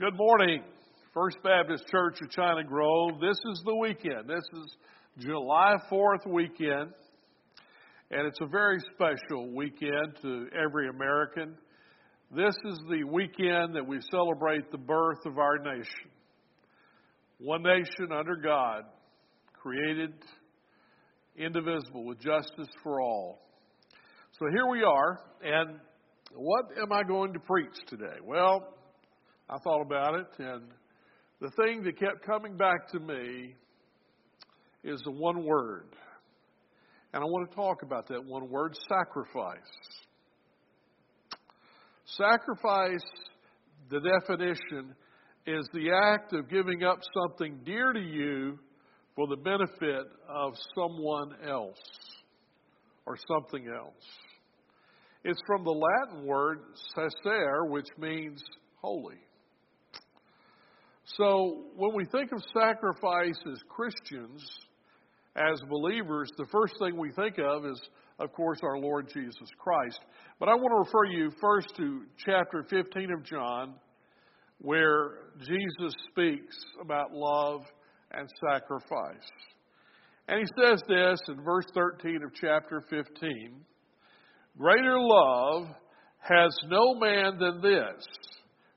Good morning, First Baptist Church of China Grove. This is the weekend. This is July 4th weekend, and it's a very special weekend to every American. This is the weekend that we celebrate the birth of our nation. One nation under God, created, indivisible, with justice for all. So here we are, and what am I going to preach today? Well, I thought about it, and the thing that kept coming back to me is the one word. And I want to talk about that one word sacrifice. Sacrifice, the definition, is the act of giving up something dear to you for the benefit of someone else or something else. It's from the Latin word cessare, which means holy. So when we think of sacrifice as Christians, as believers, the first thing we think of is, of course, our Lord Jesus Christ. But I want to refer you first to chapter 15 of John, where Jesus speaks about love and sacrifice. And he says this in verse 13 of chapter 15 Greater love has no man than this,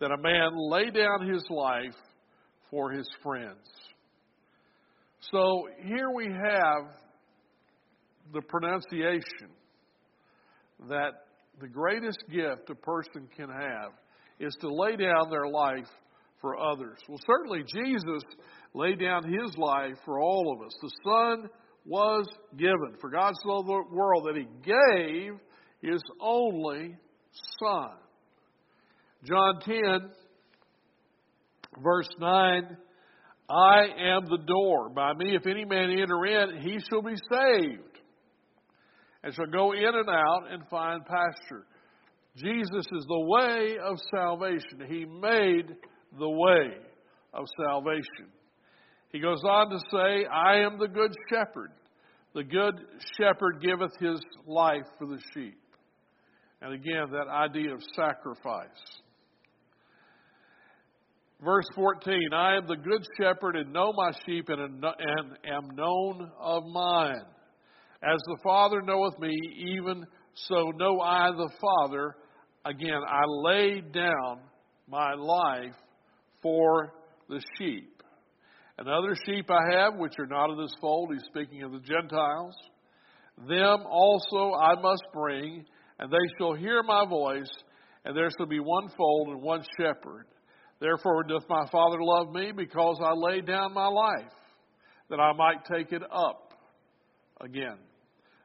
that a man lay down his life for his friends. So here we have the pronunciation that the greatest gift a person can have is to lay down their life for others. Well, certainly Jesus laid down his life for all of us. The Son was given. For God so loved the world that he gave his only Son. John 10 Verse 9 I am the door. By me, if any man enter in, he shall be saved and shall go in and out and find pasture. Jesus is the way of salvation. He made the way of salvation. He goes on to say, I am the good shepherd. The good shepherd giveth his life for the sheep. And again, that idea of sacrifice. Verse 14 I am the good shepherd and know my sheep and am known of mine. As the Father knoweth me, even so know I the Father. Again, I lay down my life for the sheep. And other sheep I have, which are not of this fold, he's speaking of the Gentiles. Them also I must bring, and they shall hear my voice, and there shall be one fold and one shepherd. Therefore doth my Father love me, because I lay down my life, that I might take it up again.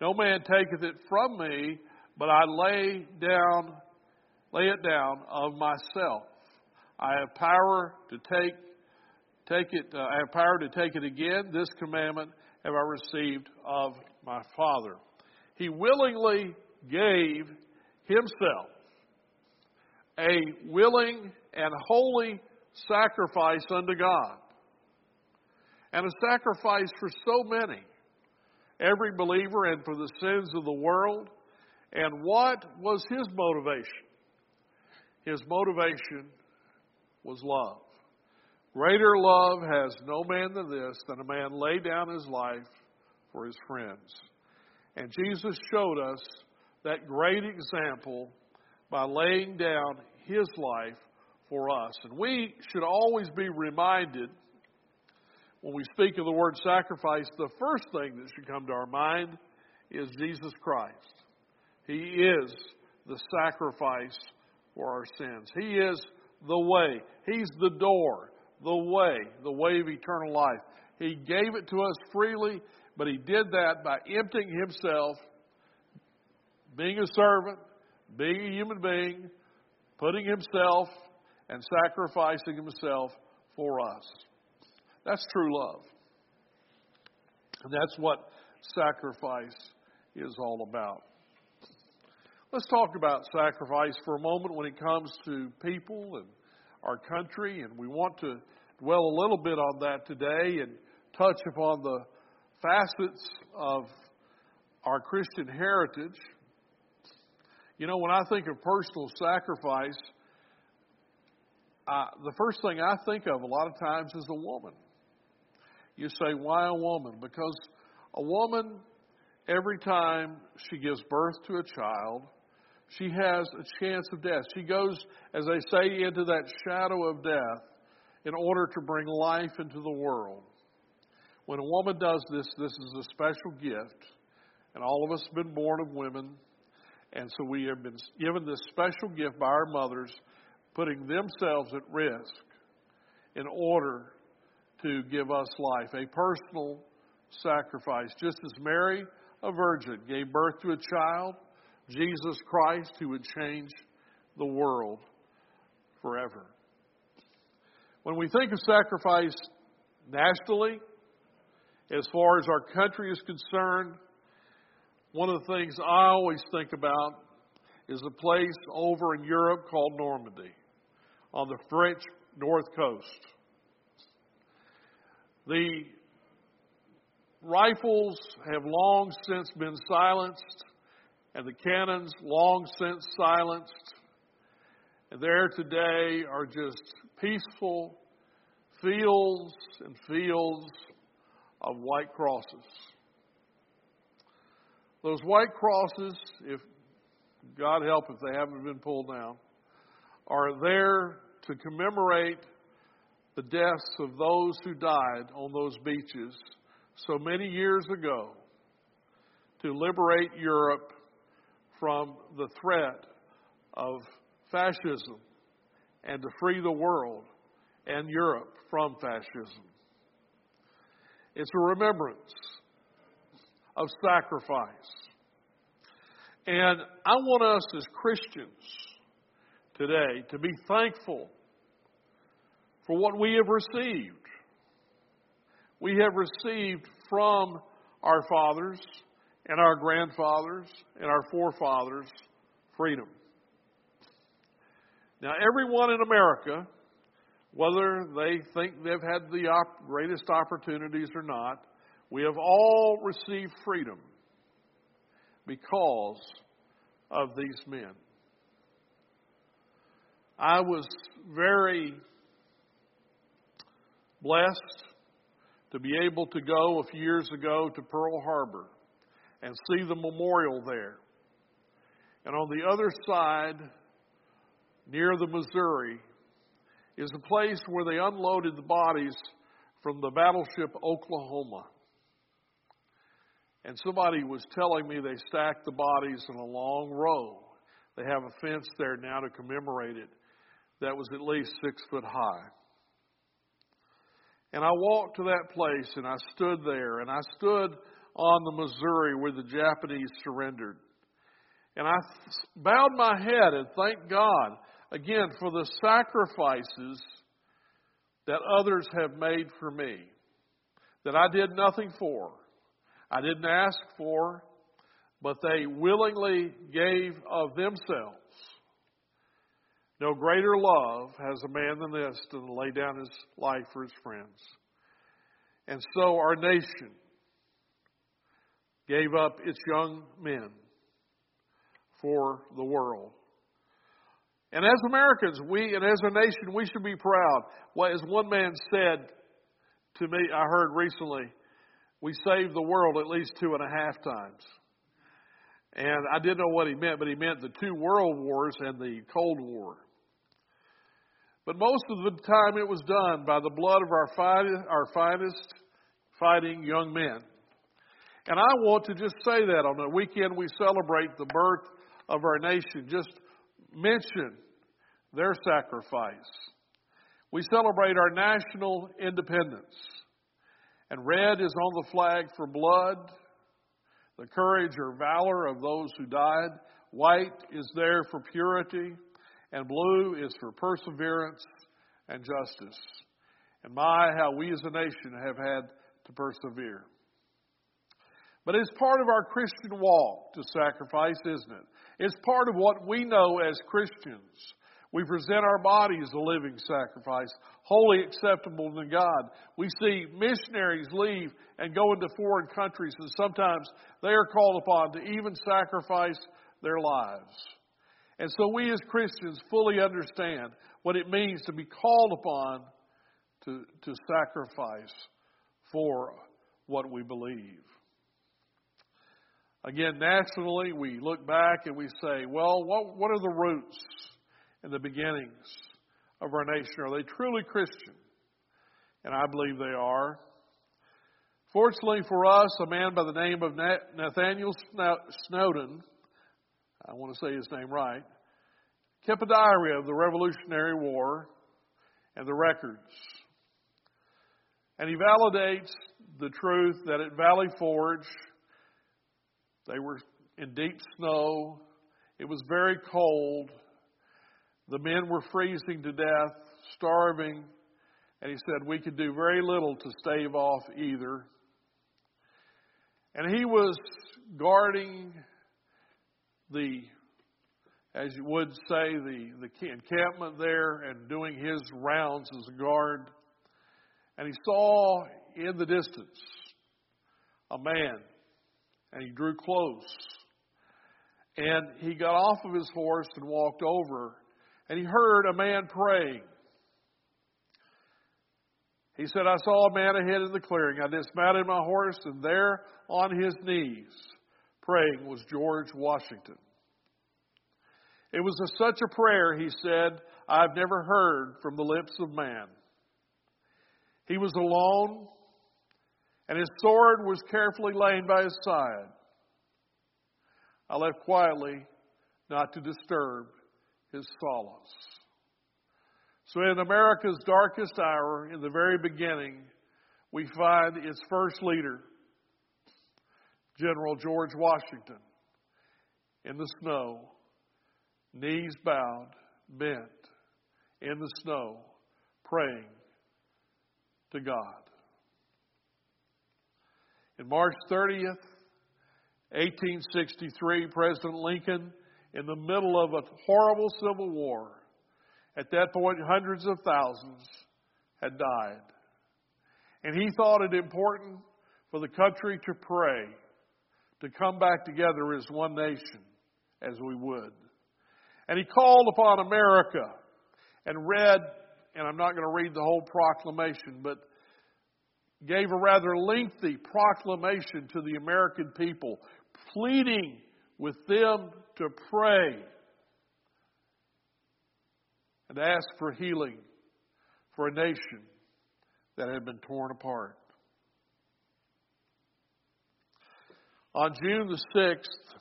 No man taketh it from me, but I lay down, lay it down of myself. I have power to take, take it. Uh, I have power to take it again. This commandment have I received of my Father. He willingly gave Himself a willing and holy sacrifice unto God. And a sacrifice for so many, every believer, and for the sins of the world. And what was his motivation? His motivation was love. Greater love has no man than this, than a man lay down his life for his friends. And Jesus showed us that great example by laying down his life for us. And we should always be reminded when we speak of the word sacrifice, the first thing that should come to our mind is Jesus Christ. He is the sacrifice for our sins. He is the way. He's the door, the way, the way of eternal life. He gave it to us freely, but He did that by emptying Himself, being a servant, being a human being, putting Himself and sacrificing himself for us. That's true love. And that's what sacrifice is all about. Let's talk about sacrifice for a moment when it comes to people and our country, and we want to dwell a little bit on that today and touch upon the facets of our Christian heritage. You know, when I think of personal sacrifice, I, the first thing I think of a lot of times is a woman. You say, why a woman? Because a woman, every time she gives birth to a child, she has a chance of death. She goes, as they say, into that shadow of death in order to bring life into the world. When a woman does this, this is a special gift. And all of us have been born of women. And so we have been given this special gift by our mothers, putting themselves at risk in order to give us life. A personal sacrifice. Just as Mary, a virgin, gave birth to a child, Jesus Christ, who would change the world forever. When we think of sacrifice nationally, as far as our country is concerned, one of the things I always think about is a place over in Europe called Normandy on the French north coast. The rifles have long since been silenced, and the cannons long since silenced. And there today are just peaceful fields and fields of white crosses. Those white crosses, if God help if they haven't been pulled down, are there to commemorate the deaths of those who died on those beaches so many years ago to liberate Europe from the threat of fascism and to free the world and Europe from fascism. It's a remembrance of sacrifice. And I want us as Christians today to be thankful for what we have received. We have received from our fathers and our grandfathers and our forefathers freedom. Now, everyone in America whether they think they've had the op- greatest opportunities or not, we have all received freedom because of these men. I was very blessed to be able to go a few years ago to Pearl Harbor and see the memorial there. And on the other side, near the Missouri, is the place where they unloaded the bodies from the battleship Oklahoma. And somebody was telling me they stacked the bodies in a long row. They have a fence there now to commemorate it that was at least six foot high. And I walked to that place and I stood there and I stood on the Missouri where the Japanese surrendered. And I bowed my head and thanked God again, for the sacrifices that others have made for me, that I did nothing for, I didn't ask for, but they willingly gave of themselves. No greater love has a man than this to lay down his life for his friends. And so our nation gave up its young men for the world. And as Americans, we and as a nation, we should be proud. As one man said to me, I heard recently, we saved the world at least two and a half times. And I didn't know what he meant, but he meant the two world wars and the Cold War. But most of the time it was done by the blood of our finest, our finest fighting young men. And I want to just say that on the weekend we celebrate the birth of our nation. Just mention their sacrifice. We celebrate our national independence. And red is on the flag for blood, the courage or valor of those who died. White is there for purity. And blue is for perseverance and justice. And my, how we as a nation have had to persevere. But it's part of our Christian walk to sacrifice, isn't it? It's part of what we know as Christians. We present our bodies a living sacrifice, wholly acceptable to God. We see missionaries leave and go into foreign countries, and sometimes they are called upon to even sacrifice their lives. And so we as Christians fully understand what it means to be called upon to, to sacrifice for what we believe. Again, nationally, we look back and we say, well, what, what are the roots and the beginnings of our nation? Are they truly Christian? And I believe they are. Fortunately for us, a man by the name of Nathaniel Snowden, I want to say his name right, kept a diary of the Revolutionary War and the records. And he validates the truth that at Valley Forge, they were in deep snow. It was very cold. The men were freezing to death, starving. And he said, We could do very little to stave off either. And he was guarding the, as you would say, the, the encampment there and doing his rounds as a guard. And he saw in the distance a man, and he drew close. And he got off of his horse and walked over, and he heard a man praying. He said, I saw a man ahead in the clearing. I dismounted my horse, and there on his knees, praying, was George Washington. It was a, such a prayer, he said, I've never heard from the lips of man. He was alone, and his sword was carefully laid by his side. I left quietly, not to disturb his solace. So, in America's darkest hour, in the very beginning, we find its first leader, General George Washington, in the snow, knees bowed, bent in the snow, praying to God. In March 30th, 1863, President Lincoln, in the middle of a horrible civil war, at that point, hundreds of thousands had died. And he thought it important for the country to pray, to come back together as one nation, as we would. And he called upon America and read and I'm not going to read the whole proclamation, but gave a rather lengthy proclamation to the American people, pleading with them to pray and ask for healing for a nation that had been torn apart. On June the 6th,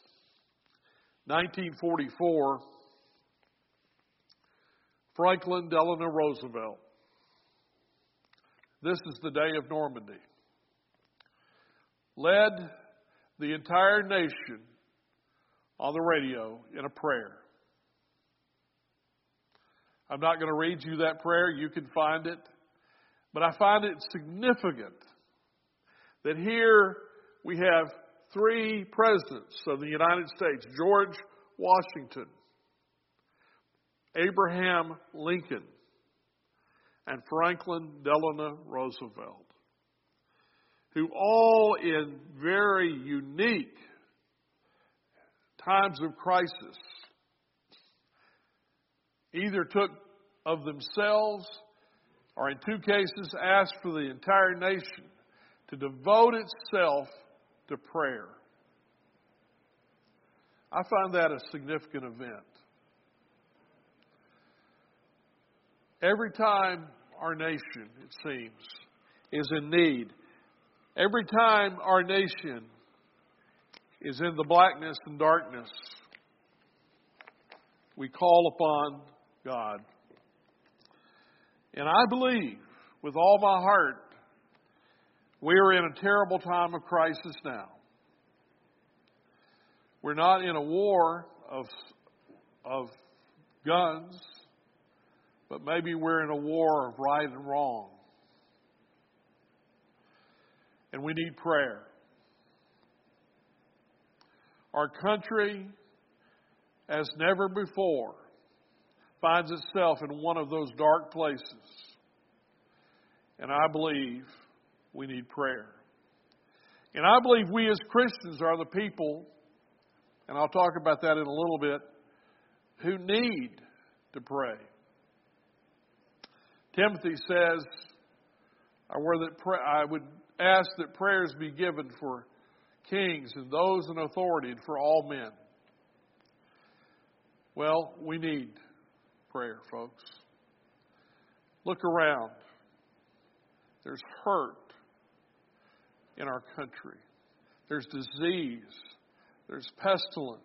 1944, Franklin Delano Roosevelt. This is the day of Normandy. Led the entire nation on the radio in a prayer. I'm not going to read you that prayer, you can find it. But I find it significant that here we have three presidents of the United States George Washington, Abraham Lincoln, and Franklin Delano Roosevelt, who all in very unique times of crisis either took of themselves or in two cases asked for the entire nation to devote itself to prayer. I find that a significant event. Every time our nation, it seems, is in need, every time our nation is in the blackness and darkness, we call upon God. And I believe with all my heart we are in a terrible time of crisis now. We're not in a war of, of guns but maybe we're in a war of right and wrong. And we need prayer. Our country, as never before, finds itself in one of those dark places. And I believe we need prayer. And I believe we as Christians are the people, and I'll talk about that in a little bit, who need to pray. Timothy says, or that I would ask that prayers be given for kings and those in authority for all men. Well, we need prayer, folks. Look around. There's hurt in our country. There's disease. There's pestilence.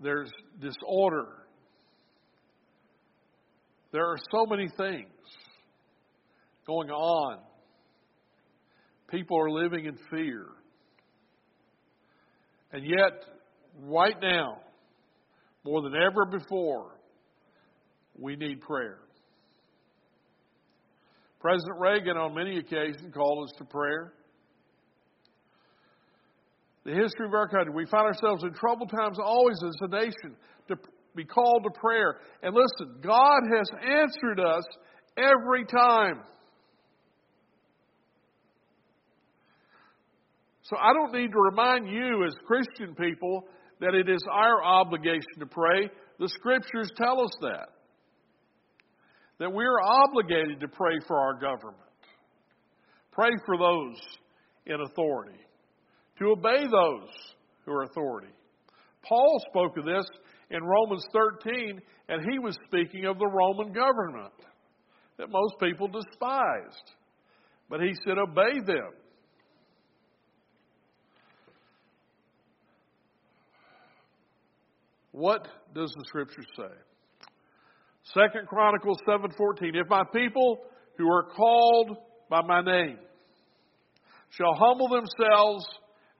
There's disorder. There are so many things going on. People are living in fear. And yet, right now, more than ever before, we need prayer. President Reagan, on many occasions, called us to prayer. The history of our country, we find ourselves in troubled times always as a nation to be called to prayer. And listen, God has answered us every time. So I don't need to remind you as Christian people that it is our obligation to pray. The scriptures tell us that. That we are obligated to pray for our government. Pray for those in authority. To obey those who are authority. Paul spoke of this in Romans 13, and he was speaking of the Roman government that most people despised. But he said, obey them. What does the scripture say? Second Chronicles 7:14 If my people who are called by my name shall humble themselves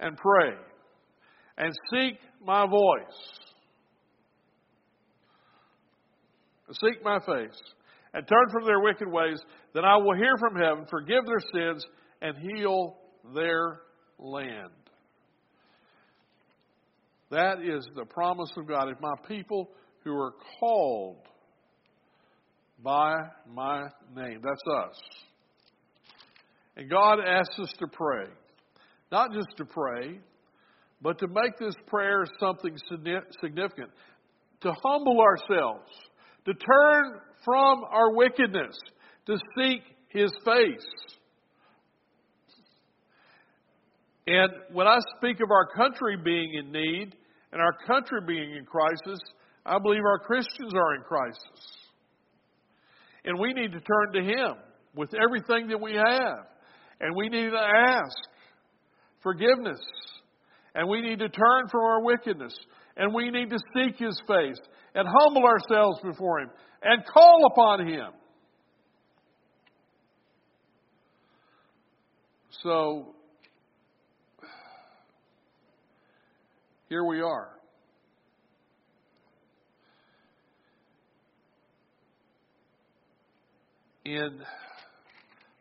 and pray and seek my voice and seek my face and turn from their wicked ways, then I will hear from heaven, forgive their sins, and heal their land. That is the promise of God. If my people who are called by my name, that's us. And God asks us to pray. Not just to pray, but to make this prayer something significant. To humble ourselves. To turn from our wickedness. To seek His face. And when I speak of our country being in need, and our country being in crisis, I believe our Christians are in crisis. And we need to turn to Him with everything that we have. And we need to ask forgiveness. And we need to turn from our wickedness. And we need to seek His face and humble ourselves before Him and call upon Him. So, Here we are. In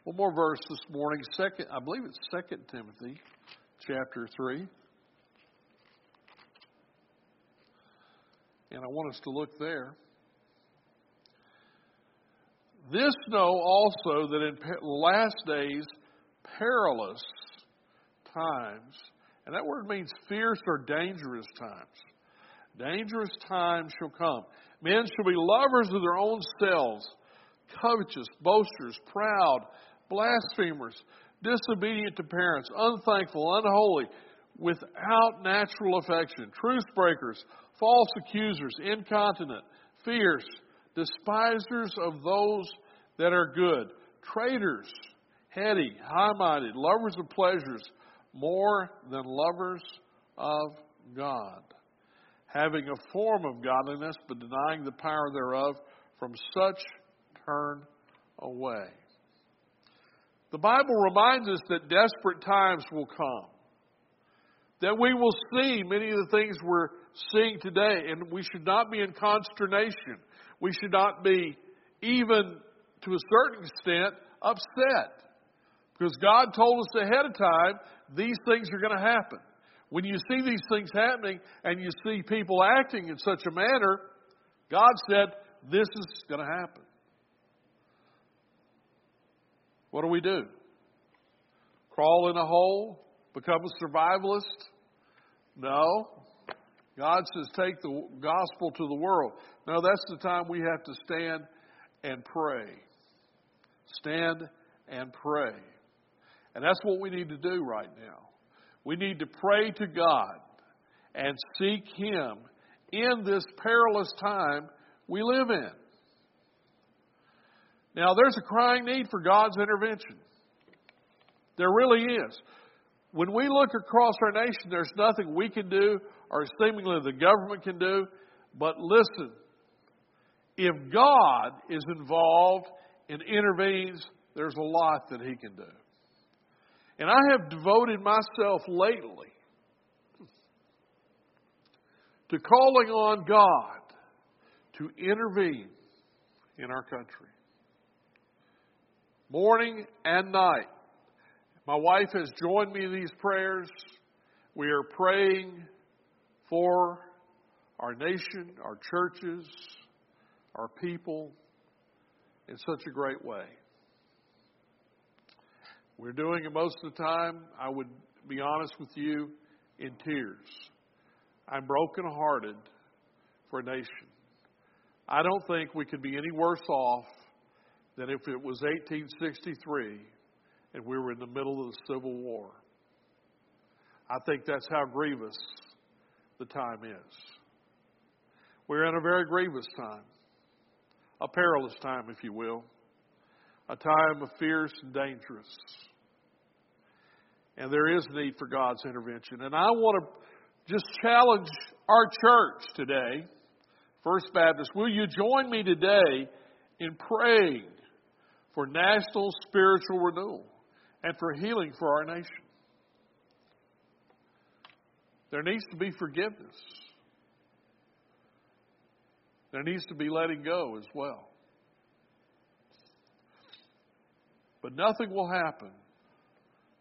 one more verse this morning, second I believe it's second Timothy chapter three. And I want us to look there. This know also that in last days perilous times and that word means fierce or dangerous times. Dangerous times shall come. Men shall be lovers of their own selves, covetous, boasters, proud, blasphemers, disobedient to parents, unthankful, unholy, without natural affection, truce breakers, false accusers, incontinent, fierce, despisers of those that are good, traitors, heady, high minded, lovers of pleasures more than lovers of God, having a form of godliness, but denying the power thereof, from such turn away. The Bible reminds us that desperate times will come. That we will see many of the things we're seeing today, and we should not be in consternation. We should not be, even to a certain extent, upset. Because God told us ahead of time these things are going to happen. When you see these things happening and you see people acting in such a manner, God said, This is going to happen. What do we do? Crawl in a hole? Become a survivalist? No. God says, Take the gospel to the world. No, that's the time we have to stand and pray. Stand and pray. And that's what we need to do right now. We need to pray to God and seek Him in this perilous time we live in. Now, there's a crying need for God's intervention. There really is. When we look across our nation, there's nothing we can do or seemingly the government can do. But listen, if God is involved and intervenes, there's a lot that He can do. And I have devoted myself lately to calling on God to intervene in our country. Morning and night. My wife has joined me in these prayers. We are praying for our nation, our churches, our people in such a great way. We're doing it most of the time, I would be honest with you, in tears. I'm brokenhearted for a nation. I don't think we could be any worse off than if it was 1863 and we were in the middle of the Civil War. I think that's how grievous the time is. We're in a very grievous time, a perilous time, if you will, a time of fierce and dangerous. And there is need for God's intervention. And I want to just challenge our church today, First Baptist, will you join me today in praying for national spiritual renewal and for healing for our nation? There needs to be forgiveness. There needs to be letting go as well. But nothing will happen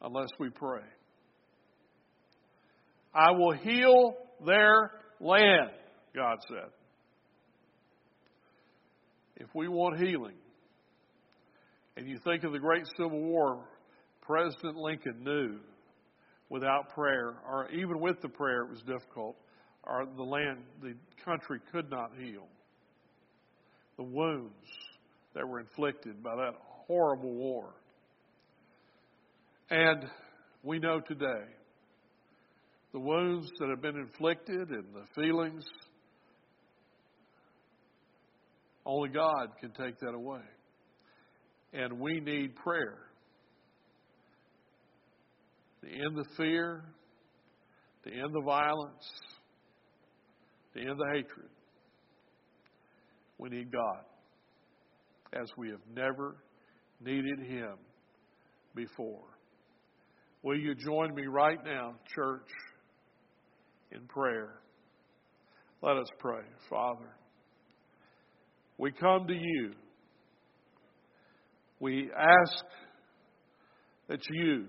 unless we pray. I will heal their land, God said. If we want healing, and you think of the great Civil War, President Lincoln knew without prayer, or even with the prayer, it was difficult, or the land, the country could not heal. The wounds that were inflicted by that horrible war. And we know today the wounds that have been inflicted and the feelings, only God can take that away. And we need prayer to end the fear, to end the violence, to end the hatred. We need God as we have never needed Him before. Will you join me right now, church, in prayer? Let us pray. Father, we come to you. We ask that you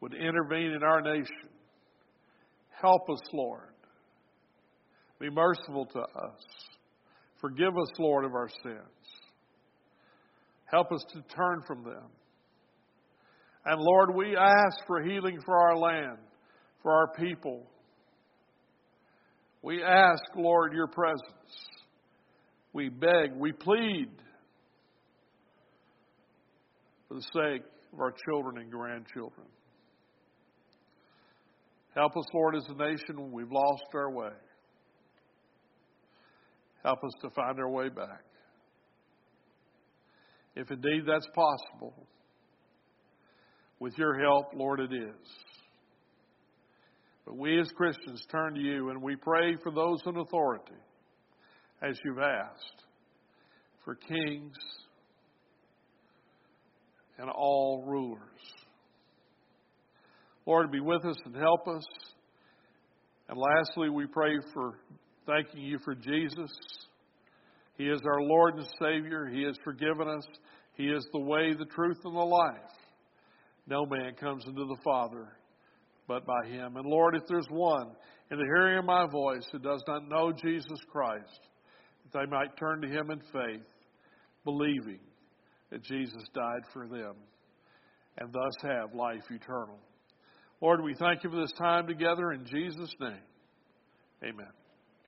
would intervene in our nation. Help us, Lord. Be merciful to us. Forgive us, Lord, of our sins. Help us to turn from them. And Lord, we ask for healing for our land, for our people. We ask, Lord, your presence. We beg, we plead for the sake of our children and grandchildren. Help us, Lord, as a nation when we've lost our way. Help us to find our way back. If indeed that's possible, with your help, Lord, it is. But we as Christians turn to you and we pray for those in authority, as you've asked, for kings and all rulers. Lord, be with us and help us. And lastly, we pray for thanking you for Jesus. He is our Lord and Savior. He has forgiven us. He is the way, the truth, and the life. No man comes into the Father but by Him. And Lord, if there's one in the hearing of my voice who does not know Jesus Christ, that they might turn to Him in faith, believing that Jesus died for them and thus have life eternal. Lord, we thank you for this time together in Jesus' name. Amen.